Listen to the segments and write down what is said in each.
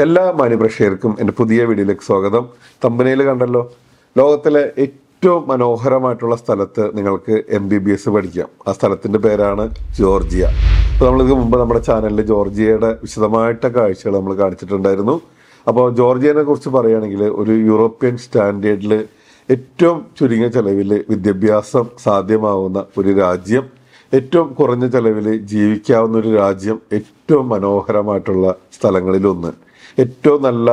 എല്ലാ മാന്യപ്രേക്ഷകർക്കും എന്റെ പുതിയ വീഡിയോയിലേക്ക് സ്വാഗതം. തമ്പനയിൽ കണ്ടല്ലോ ലോകത്തിലെ ഏറ്റവും മനോഹരമായിട്ടുള്ള സ്ഥലത്ത് നിങ്ങൾക്ക് എം ബി ബി എസ് പഠിക്കാം. ആ സ്ഥലത്തിന്റെ പേരാണ് ജോർജിയ. അപ്പോൾ നമ്മളിത് മുമ്പ് നമ്മുടെ ചാനലിൽ ജോർജിയയുടെ വിശദമായിട്ട് കാഴ്ചകൾ നമ്മൾ കാണിച്ചിട്ടുണ്ടായിരുന്നു. അപ്പോൾ ജോർജിയനെ കുറിച്ച് പറയുകയാണെങ്കിൽ ഒരു യൂറോപ്യൻ സ്റ്റാൻഡേർഡിൽ ഏറ്റവും ചുരുങ്ങിയ ചെലവിൽ വിദ്യാഭ്യാസം സാധ്യമാവുന്ന ഒരു രാജ്യം ഏറ്റവും കുറഞ്ഞ ചെലവിൽ ജീവിക്കാവുന്ന ഒരു രാജ്യം ഏറ്റവും മനോഹരമായിട്ടുള്ള സ്ഥലങ്ങളിലൊന്ന്. ഏറ്റവും നല്ല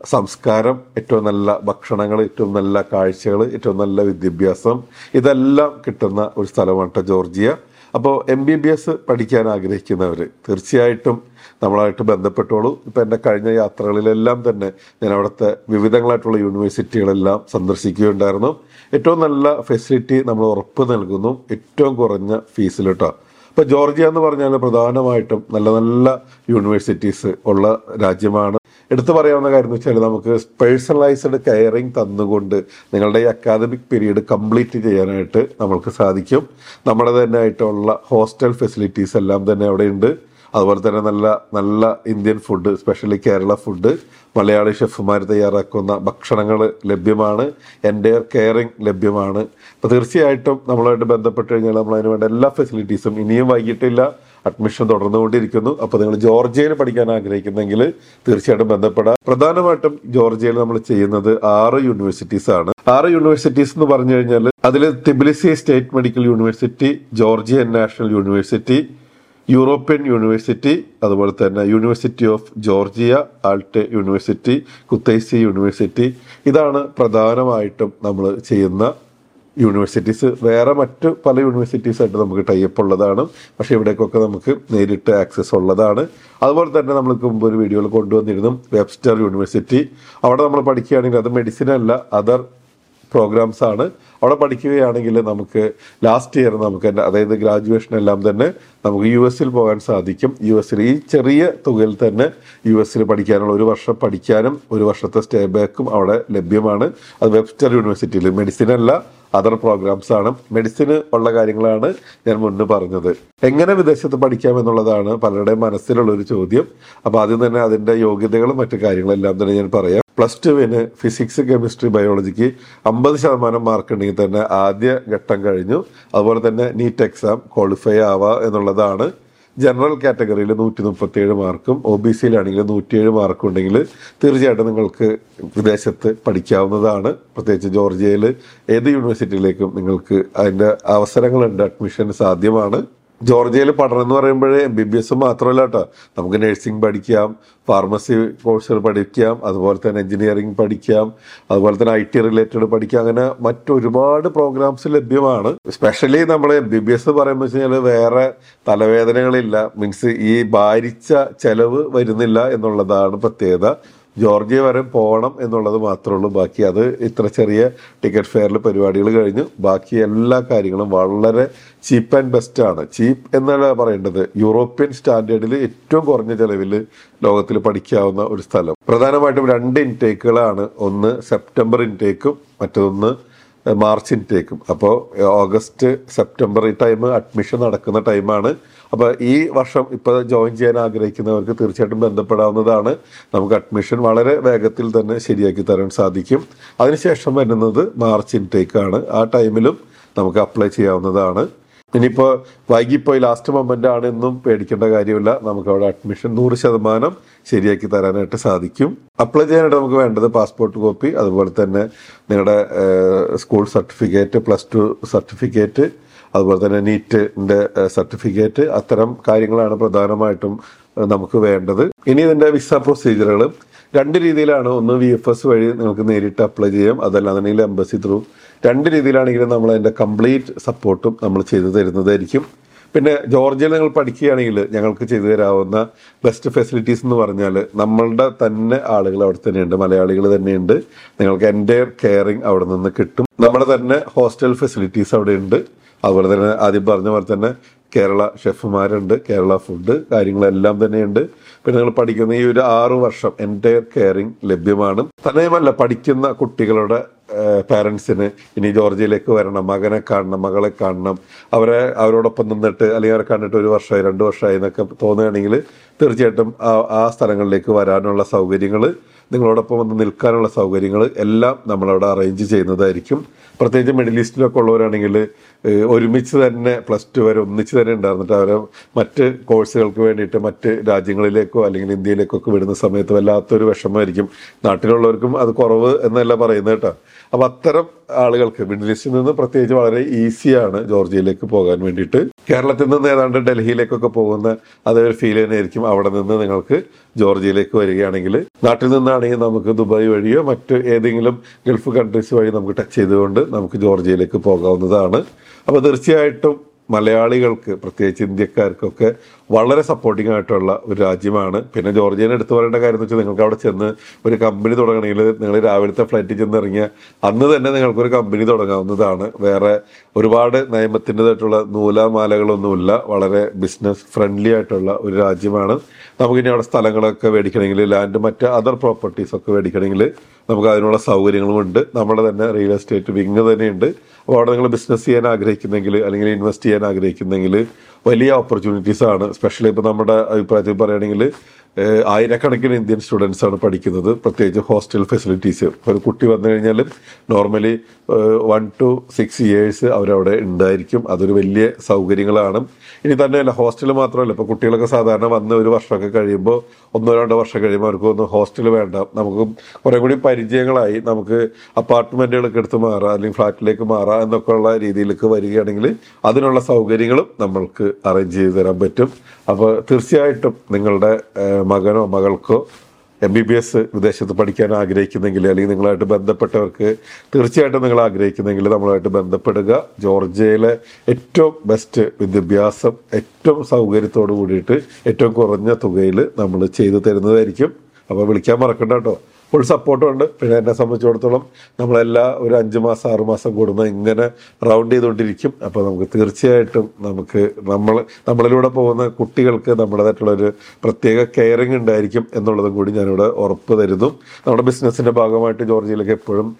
സംസ്കാരം ഏറ്റവും നല്ല ഭക്ഷണങ്ങൾ ഏറ്റവും നല്ല കാഴ്ചകൾ ഏറ്റവും നല്ല വിദ്യാഭ്യാസം ഇതെല്ലാം കിട്ടുന്ന ഒരു സ്ഥലമാണ് ജോർജിയ. അപ്പോൾ എം ബി ബി എസ് പഠിക്കാൻ ആഗ്രഹിക്കുന്നവർ തീർച്ചയായിട്ടും നമ്മളായിട്ട് ബന്ധപ്പെട്ടോളൂ. ഇപ്പം എന്റെ കഴിഞ്ഞ യാത്രകളിലെല്ലാം തന്നെ ഞാൻ അവിടുത്തെ വിവിധങ്ങളായിട്ടുള്ള യൂണിവേഴ്സിറ്റികളെല്ലാം സന്ദർശിക്കുകയുണ്ടായിരുന്നു. ഏറ്റവും നല്ല ഫെസിലിറ്റി നമ്മൾ ഉറപ്പ് നൽകുന്നു ഏറ്റവും കുറഞ്ഞ ഫീസിൽ കേട്ടോ അപ്പോൾ ജോർജിയ എന്ന് പറഞ്ഞാൽ പ്രധാനമായിട്ടും നല്ല നല്ല യൂണിവേഴ്സിറ്റീസ് ഉള്ള രാജ്യമാണ്. എടുത്തു പറയാവുന്ന കാര്യം എന്ന് വെച്ചാൽ നമുക്ക് പേഴ്സണലൈസ്ഡ് കെയറിങ് തന്നുകൊണ്ട് നിങ്ങളുടെ ഈ അക്കാദമിക് പീരീഡ് കംപ്ലീറ്റ് ചെയ്യാനായിട്ട് നമ്മൾക്ക് സാധിക്കും. നമ്മുടെ തന്നെ ആയിട്ടുള്ള ഹോസ്റ്റൽ ഫെസിലിറ്റീസ് എല്ലാം തന്നെ അവിടെ ഉണ്ട്. അതുപോലെ തന്നെ നല്ല നല്ല Indian food specially Kerala food Malayali ഷെഫുമാർ തയ്യാറാക്കുന്ന ഭക്ഷണങ്ങൾ ലഭ്യമാണ്. എന്റെ കെയറിങ് ലഭ്യമാണ്. അപ്പോൾ തീർച്ചയായിട്ടും നമ്മളുമായിട്ട് ബന്ധപ്പെട്ട് കഴിഞ്ഞാൽ നമ്മൾ അതിന് വേണ്ട എല്ലാ ഫെസിലിറ്റീസും ഇനിയും വൈകിട്ടില്ല. അഡ്മിഷൻ തുടർന്നുകൊണ്ടിരിക്കുന്നു. അപ്പോൾ നിങ്ങൾ ജോർജിയയിൽ പഠിക്കാൻ ആഗ്രഹിക്കുന്നെങ്കിൽ തീർച്ചയായിട്ടും ബന്ധപ്പെടാം. പ്രധാനമായിട്ടും ജോർജിയയിൽ നമ്മൾ ചെയ്യുന്നത് ആറ് യൂണിവേഴ്സിറ്റീസ് ആണ്. ആറ് യൂണിവേഴ്സിറ്റീസ് എന്ന് പറഞ്ഞു കഴിഞ്ഞാൽ അതിൽ Tbilisi state medical university Georgian national university European university അതുപോലെ തന്നെ university of Georgia Alte university Kutaisi university. ഇതാണ് പ്രധാനമായിട്ടും നമ്മൾ ചെയ്യുന്ന യൂണിവേഴ്സിറ്റീസ് വേറെ മറ്റ് പല യൂണിവേഴ്സിറ്റീസായിട്ട് നമുക്ക് ടൈപ്പ് ഉള്ളതാണ്. പക്ഷേ ഇവിടേക്കൊക്കെ നമുക്ക് നേരിട്ട് ആക്സസ് ഉള്ളതാണ്. അതുപോലെ തന്നെ നമ്മൾക്ക് മുമ്പ് ഒരു വീഡിയോയിൽ കൊണ്ടുവന്നിരുന്നു. വെബ്സ്റ്റർ യൂണിവേഴ്സിറ്റി അവിടെ നമ്മൾ പഠിക്കുകയാണെങ്കിൽ അത് മെഡിസിൻ അല്ല അതർ പ്രോഗ്രാംസ് ആണ്. അവിടെ പഠിക്കുകയാണെങ്കിൽ നമുക്ക് ലാസ്റ്റ് ഇയർ നമുക്ക് അതായത് ഗ്രാജുവേഷൻ എല്ലാം തന്നെ നമുക്ക് യു എസിൽ പോകാൻ സാധിക്കും. യു എസിൽ ഈ ചെറിയ തുകയിൽ തന്നെ യു എസിൽ പഠിക്കാനുള്ള ഒരു വർഷം പഠിക്കാനും ഒരു വർഷത്തെ സ്റ്റേ ബാക്കും അവിടെ ലഭ്യമാണ്. അത് വെബ്സ്റ്റർ യൂണിവേഴ്സിറ്റിയിൽ മെഡിസിൻ അല്ല അതർ പ്രോഗ്രാംസ് ആണ്. മെഡിസിന് ഉള്ള കാര്യങ്ങളാണ് ഞാൻ മുന്നേ പറഞ്ഞത്. എങ്ങനെ വിദേശത്ത് പഠിക്കാം എന്നുള്ളതാണ് പലരുടെയും മനസ്സിലുള്ള ഒരു ചോദ്യം. അപ്പോൾ ആദ്യം തന്നെ അതിന്റെ യോഗ്യതകളും മറ്റു കാര്യങ്ങളെല്ലാം തന്നെ ഞാൻ പറയാം. പ്ലസ് ടുവിന് ഫിസിക്സ് കെമിസ്ട്രി ബയോളജിക്ക് അമ്പത് ശതമാനം മാർക്ക് ഉണ്ടെങ്കിൽ തന്നെ ആദ്യ ഘട്ടം കഴിഞ്ഞു. അതുപോലെ തന്നെ നീറ്റ് എക്സാം ക്വാളിഫൈ ആവുക എന്നുള്ളതാണ് ജനറൽ കാറ്റഗറിയിൽ നൂറ്റി മുപ്പത്തിയേഴ് മാർക്കും ഒ ബി സിയിലാണെങ്കിൽ നൂറ്റിയേഴ് മാർക്കും ഉണ്ടെങ്കിൽ തീർച്ചയായിട്ടും നിങ്ങൾക്ക് വിദേശത്ത് പഠിക്കാവുന്നതാണ്. പ്രത്യേകിച്ച് ജോർജിയയിൽ ഏത് യൂണിവേഴ്സിറ്റിയിലേക്കും നിങ്ങൾക്ക് അതിന്റെ അവസരങ്ങളുണ്ട് അഡ്മിഷൻ സാധ്യമാണ്. ജോർജിയയിൽ പഠനം എന്ന് പറയുമ്പോൾ എം ബി ബി എസ് മാത്രമല്ല കേട്ടോ നമുക്ക് നഴ്സിംഗ് പഠിക്കാം ഫാർമസി കോഴ്സുകൾ പഠിക്കാം അതുപോലെ തന്നെ എഞ്ചിനീയറിംഗ് പഠിക്കാം അതുപോലെ തന്നെ ഐ ടി റിലേറ്റഡ് പഠിക്കാം. അങ്ങനെ മറ്റൊരുപാട് പ്രോഗ്രാംസ് ലഭ്യമാണ്. സ്പെഷ്യലി നമ്മൾ എം ബി ബി എസ് പറയുമ്പോൾ വെച്ച് കഴിഞ്ഞാൽ വേറെ തലവേദനകളില്ല. മീൻസ് ഈ ഭാരിച്ച ചെലവ് വരുന്നില്ല എന്നുള്ളതാണ് പ്രത്യേകത. ജോർജിയ വരെ പോകണം എന്നുള്ളത് മാത്രമേ ഉള്ളൂ. ബാക്കി അത് ഇത്ര ചെറിയ ടിക്കറ്റ് ഫെയറിൽ പരിപാടികൾ കഴിഞ്ഞു. ബാക്കി എല്ലാ കാര്യങ്ങളും വളരെ ചീപ്പ് ആൻഡ് ബെസ്റ്റ് ആണ്. ചീപ്പ് എന്നല്ല പറയേണ്ടത്. യൂറോപ്യൻ സ്റ്റാൻഡേർഡിൽ ഏറ്റവും കുറഞ്ഞ ചെലവിൽ ലോകത്തിൽ പഠിക്കാവുന്ന ഒരു സ്ഥലം. പ്രധാനമായിട്ടും രണ്ട് ഇൻടേക്കുകളാണ്. ഒന്ന് സെപ്റ്റംബർ ഇൻടേക്കും മറ്റൊന്ന് മാർച്ച് ഇൻടേക്കും. അപ്പോൾ ഓഗസ്റ്റ് സെപ്റ്റംബർ ഈ ടൈം അഡ്മിഷൻ നടക്കുന്ന ടൈമാണ്. അപ്പോൾ ഈ വർഷം ഇപ്പോൾ ജോയിൻ ചെയ്യാൻ ആഗ്രഹിക്കുന്നവർക്ക് തീർച്ചയായിട്ടും ബന്ധപ്പെടാവുന്നതാണ്. നമുക്ക് അഡ്മിഷൻ വളരെ വേഗത്തിൽ തന്നെ ശരിയാക്കി തരാൻ സാധിക്കും. അതിനുശേഷം വരുന്നത് മാർച്ച് ഇൻടേക്കാണ്. ആ ടൈമിലും നമുക്ക് അപ്ലൈ ചെയ്യാവുന്നതാണ്. ഇനിയിപ്പോൾ വൈകിപ്പോയി ലാസ്റ്റ് മൊമെന്റ് ആണ് എന്നും പേടിക്കേണ്ട കാര്യമില്ല. നമുക്ക് അവിടെ അഡ്മിഷൻ നൂറ് ശതമാനം ശരിയാക്കി തരാനായിട്ട് സാധിക്കും. അപ്ലൈ ചെയ്യാനായിട്ട് നമുക്ക് വേണ്ടത് പാസ്പോർട്ട് കോപ്പി അതുപോലെ തന്നെ നിങ്ങളുടെ school certificate plus two certificate അതുപോലെ തന്നെ നീറ്റിന്റെ സർട്ടിഫിക്കറ്റ് അത്തരം കാര്യങ്ങളാണ് പ്രധാനമായിട്ടും നമുക്ക് വേണ്ടത്. ഇനി ഇതിന്റെ വിസ പ്രൊസീജിയറുകൾ രണ്ട് രീതിയിലാണ് ഒന്ന് വി എഫ് എസ് വഴി നിങ്ങൾക്ക് നേരിട്ട് അപ്ലൈ ചെയ്യാം. അതല്ലാന്നുണ്ടെങ്കിൽ എംബസി ത്രൂ രണ്ട് രീതിയിലാണെങ്കിലും നമ്മൾ അതിന്റെ കംപ്ലീറ്റ് സപ്പോർട്ടും നമ്മൾ ചെയ്തു തരുന്നതായിരിക്കും. പിന്നെ ജോർജിയയിൽ നിങ്ങൾ പഠിക്കുകയാണെങ്കിൽ ഞങ്ങൾക്ക് ചെയ്തു തരാവുന്ന ബെസ്റ്റ് ഫെസിലിറ്റീസ് എന്ന് പറഞ്ഞാൽ നമ്മളുടെ തന്നെ ആളുകൾ അവിടെ തന്നെയുണ്ട് മലയാളികൾ തന്നെയുണ്ട്. നിങ്ങൾക്ക് എന്റെ കെയറിങ് അവിടെ നിന്ന് കിട്ടും. നമ്മുടെ തന്നെ ഹോസ്റ്റൽ ഫെസിലിറ്റീസ് അവിടെ ഉണ്ട്. അതുപോലെ തന്നെ ആദ്യം പറഞ്ഞ പോലെ തന്നെ കേരള ഷെഫുമാരുണ്ട് കേരള ഫുഡ് കാര്യങ്ങളെല്ലാം തന്നെയുണ്ട്. പിന്നെ നിങ്ങൾ പഠിക്കുന്ന ഈ ഒരു ആറു വർഷം എന്റെ കെയറിങ് ലഭ്യമാണ്. തന്നെയുമല്ല പഠിക്കുന്ന കുട്ടികളുടെ പാരൻസിന് ഇനി ജോർജിയയിലേക്ക് വരണം മകനെ കാണണം മകളെ കാണണം. അവരെ അവരോടൊപ്പം നിന്നിട്ട് അല്ലെങ്കിൽ അവരെ കണ്ടിട്ട് ഒരു വർഷമായി രണ്ട് വർഷമായി എന്നൊക്കെ തോന്നുകയാണെങ്കിൽ തീർച്ചയായിട്ടും ആ- ആ സ്ഥലങ്ങളിലേക്ക് വരാനുള്ള സൗകര്യങ്ങൾ നിങ്ങളോടൊപ്പം വന്ന് നിൽക്കാനുള്ള സൗകര്യങ്ങൾ എല്ലാം നമ്മളവിടെ അറേഞ്ച് ചെയ്യുന്നതായിരിക്കും. പ്രത്യേകിച്ച് മിഡിൽ ഈസ്റ്റിലൊക്കെ ഉള്ളവരാണെങ്കിൽ ഒരുമിച്ച് തന്നെ പ്ലസ് ടു വരെ ഒന്നിച്ച് തന്നെ ഉണ്ടായിരുന്നിട്ട് അവരെ മറ്റ് കോഴ്സുകൾക്ക് വേണ്ടിയിട്ട് മറ്റ് രാജ്യങ്ങളിലേക്കോ അല്ലെങ്കിൽ ഇന്ത്യയിലേക്കോ ഒക്കെ വിടുന്ന സമയത്ത് വല്ലാത്തൊരു വിഷമമായിരിക്കും. നാട്ടിലുള്ളവർക്കും അത് കുറവ് എന്നല്ല പറയുന്നത് കേട്ടോ. അപ്പൊ അത്തരം ആളുകൾക്ക് മിഡിൽ ഈസ്റ്റിൽ നിന്ന് പ്രത്യേകിച്ച് വളരെ ഈസിയാണ് ജോർജിയയിലേക്ക് പോകാൻ വേണ്ടിയിട്ട്. കേരളത്തിൽ നിന്ന് ഏതാണ്ട് ഡൽഹിയിലേക്കൊക്കെ പോകുന്ന അതേ ഒരു ഫീൽ തന്നെയായിരിക്കും അവിടെ നിന്ന് നിങ്ങൾക്ക് ജോർജിയയിലേക്ക് വരികയാണെങ്കിൽ. നാട്ടിൽ നിന്നാണെങ്കിൽ നമുക്ക് ദുബായ് വഴിയോ മറ്റ് ഏതെങ്കിലും ഗൾഫ് കൺട്രീസ് വഴി നമുക്ക് ടച്ച് ചെയ്തുകൊണ്ട് നമുക്ക് ജോർജിയയിലേക്ക് പോകാവുന്നതാണ്. അപ്പോൾ തീർച്ചയായിട്ടും മലയാളികൾക്ക് പ്രത്യേകിച്ച് ഇന്ത്യക്കാർക്കൊക്കെ വളരെ സപ്പോർട്ടിംഗ് ആയിട്ടുള്ള ഒരു രാജ്യമാണ്. പിന്നെ ജോർജിയനെ എടുത്തു പറയേണ്ട കാര്യം എന്ന് വെച്ചാൽ നിങ്ങൾക്ക് അവിടെ ചെന്ന് ഒരു കമ്പനി തുടങ്ങണമെങ്കിൽ നിങ്ങൾ രാവിലത്തെ ഫ്ലൈറ്റിൽ ചെന്ന് ഇറങ്ങിയ അന്ന് തന്നെ നിങ്ങൾക്കൊരു കമ്പനി തുടങ്ങാവുന്നതാണ്. വേറെ ഒരുപാട് നിയമത്തിന്റെതായിട്ടുള്ള നൂലാമാലകളൊന്നുമില്ല. വളരെ ബിസിനസ് ഫ്രണ്ട്ലി ആയിട്ടുള്ള ഒരു രാജ്യമാണ്. നമുക്കിനി അവിടെ സ്ഥലങ്ങളൊക്കെ മേടിക്കണമെങ്കിൽ ലാൻഡ് മറ്റ് അതർ പ്രോപ്പർട്ടീസ് ഒക്കെ മേടിക്കണമെങ്കിൽ നമുക്ക് അതിനുള്ള സൗകര്യങ്ങളുമുണ്ട്. നമ്മുടെ തന്നെ റിയൽ എസ്റ്റേറ്റ് വിങ് തന്നെയുണ്ട്. അപ്പോൾ അവിടെ നിങ്ങൾ ബിസിനസ് ചെയ്യാൻ ആഗ്രഹിക്കുന്നെങ്കിൽ അല്ലെങ്കിൽ ഇൻവെസ്റ്റ് ചെയ്യാൻ ആഗ്രഹിക്കുന്നെങ്കിൽ വലിയ ഓപ്പർച്യൂണിറ്റീസ് ആണ്. സ്പെഷ്യലി ഇപ്പോൾ നമ്മുടെ അഭിപ്രായത്തിൽ പറയുകയാണെങ്കിൽ ആയിരക്കണക്കിന് ഇന്ത്യൻ സ്റ്റുഡൻസ് ആണ് പഠിക്കുന്നത്. പ്രത്യേകിച്ച് ഹോസ്റ്റൽ ഫെസിലിറ്റീസ് ഒരു കുട്ടി വന്നു കഴിഞ്ഞാൽ normally one to six years അവരവിടെ ഉണ്ടായിരിക്കും. അതൊരു വലിയ സൗകര്യങ്ങളാണ്. ഇനി തന്നെയല്ല ഹോസ്റ്റൽ മാത്രമല്ല. ഇപ്പോൾ കുട്ടികളൊക്കെ സാധാരണ വന്ന് ഒരു വർഷമൊക്കെ കഴിയുമ്പോൾ ഒന്നോ രണ്ടോ വർഷം കഴിയുമ്പോൾ അവർക്ക് ഒന്ന് ഹോസ്റ്റൽ വേണ്ട. നമുക്ക് കുറേ കൂടി പരിചയങ്ങളായി നമുക്ക് അപ്പാർട്ട്മെന്റുകളൊക്കെ എടുത്ത് മാറാം അല്ലെങ്കിൽ ഫ്ലാറ്റിലേക്ക് മാറാം എന്നൊക്കെയുള്ള രീതിയിലേക്ക് വരികയാണെങ്കിൽ അതിനുള്ള സൗകര്യങ്ങളും നമ്മൾക്ക് അറേഞ്ച് ചെയ്ത് തരാൻ പറ്റും. അപ്പോൾ തീർച്ചയായിട്ടും നിങ്ങളുടെ മകനോ മകൾക്കോ എം ബി ബി എസ് വിദേശത്ത് പഠിക്കാൻ ആഗ്രഹിക്കുന്നെങ്കിൽ അല്ലെങ്കിൽ നിങ്ങളായിട്ട് ബന്ധപ്പെട്ടവർക്ക് തീർച്ചയായിട്ടും നിങ്ങൾ ആഗ്രഹിക്കുന്നെങ്കിൽ നമ്മളുമായിട്ട് ബന്ധപ്പെടുക. ജോർജിയയിലെ ഏറ്റവും ബെസ്റ്റ് വിദ്യാഭ്യാസം ഏറ്റവും സൗകര്യത്തോട് കൂടിയിട്ട് ഏറ്റവും കുറഞ്ഞ തുകയിൽ നമ്മൾ ചെയ്തു തരുന്നതായിരിക്കും. അപ്പോൾ വിളിക്കാൻ മറക്കണ്ട കേട്ടോ. ഫുൾ സപ്പോർട്ടുണ്ട് പിന്നെ എന്നെ സംബന്ധിച്ചിടത്തോളം നമ്മളെല്ലാ ഒരു അഞ്ച് മാസം ആറ് മാസം കൂടുമ്പോൾ ഇങ്ങനെ റൗണ്ട് ചെയ്തുകൊണ്ടിരിക്കും. അപ്പോൾ നമുക്ക് തീർച്ചയായിട്ടും നമുക്ക് നമ്മൾ നമ്മളിലൂടെ പോകുന്ന കുട്ടികൾക്ക് നമ്മുടേതായിട്ടുള്ളൊരു പ്രത്യേക കെയറിങ് ഉണ്ടായിരിക്കും എന്നുള്ളതും കൂടി ഞാനിവിടെ ഉറപ്പ് തരുന്നു. നമ്മുടെ ബിസിനസ്സിന്റെ ഭാഗമായിട്ട് ജോർജിയയിലേക്ക് എപ്പോഴും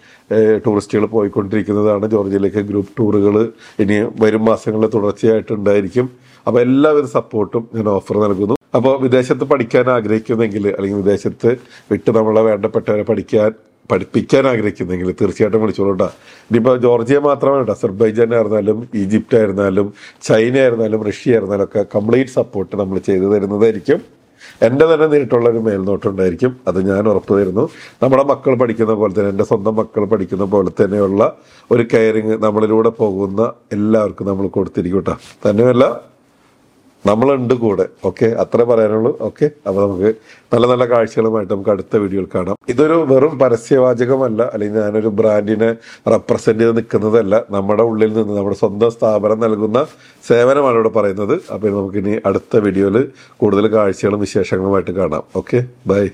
ടൂറിസ്റ്റുകൾ പോയിക്കൊണ്ടിരിക്കുന്നതാണ്. ജോർജിയയിലേക്ക് ഗ്രൂപ്പ് ടൂറുകൾ ഇനി വരും മാസങ്ങളിൽ തുടർച്ചയായിട്ടുണ്ടായിരിക്കും അപ്പോൾ എല്ലാവിധ സപ്പോർട്ടും ഞാൻ ഓഫർ നൽകുന്നു. അപ്പോൾ വിദേശത്ത് പഠിക്കാൻ ആഗ്രഹിക്കുന്നെങ്കിൽ അല്ലെങ്കിൽ വിദേശത്ത് വിട്ട് നമ്മളെ വേണ്ടപ്പെട്ടവരെ പഠിക്കാൻ പഠിപ്പിക്കാൻ ആഗ്രഹിക്കുന്നെങ്കിൽ തീർച്ചയായിട്ടും വിളിച്ചോളൂട്ടാ. ഇനിയിപ്പോൾ ജോർജിയ മാത്രമാണ് കേട്ടോ അസർബൈജാൻ ആയിരുന്നാലും ഈജിപ്റ്റ് ആയിരുന്നാലും ചൈന ആയിരുന്നാലും റഷ്യ ആയിരുന്നാലും ഒക്കെ കംപ്ലീറ്റ് സപ്പോർട്ട് നമ്മൾ ചെയ്തു തരുന്നതായിരിക്കും. എന്റെ തന്നെ നേരിട്ടുള്ള ഒരു മേൽനോട്ടം ഉണ്ടായിരിക്കും അത് ഞാൻ ഉറപ്പ് തരുന്നു. നമ്മുടെ മക്കൾ പഠിക്കുന്ന പോലെ തന്നെ എന്റെ സ്വന്തം മക്കൾ പഠിക്കുന്ന പോലെ തന്നെയുള്ള ഒരു കെയറിങ് നമ്മളിലൂടെ പോകുന്ന എല്ലാവർക്കും നമ്മൾ കൊടുത്തിരിക്കും കേട്ടോ തന്നെയല്ല നമ്മളുണ്ട് കൂടെ. ഓക്കെ? അത്ര പറയാനുള്ളൂ. ഓക്കെ? അപ്പൊ നമുക്ക് നല്ല നല്ല കാഴ്ചകളുമായിട്ട് നമുക്ക് അടുത്ത വീഡിയോയിൽ കാണാം. ഇതൊരു വെറും പരസ്യവാചകമല്ല. അല്ലെങ്കിൽ ഞാനൊരു ബ്രാൻഡിനെ റെപ്രസെന്റ് ചെയ്ത് നിൽക്കുന്നതല്ല. നമ്മുടെ ഉള്ളിൽ നിന്ന് നമ്മുടെ സ്വന്തം സ്ഥാപനം നൽകുന്ന സേവനമാണ് ഇവിടെ പറയുന്നത്. അപ്പൊ നമുക്ക് ഇനി അടുത്ത വീഡിയോയിൽ കൂടുതൽ കാഴ്ചകളും വിശേഷങ്ങളുമായിട്ട് കാണാം. ഓക്കെ? ബൈ.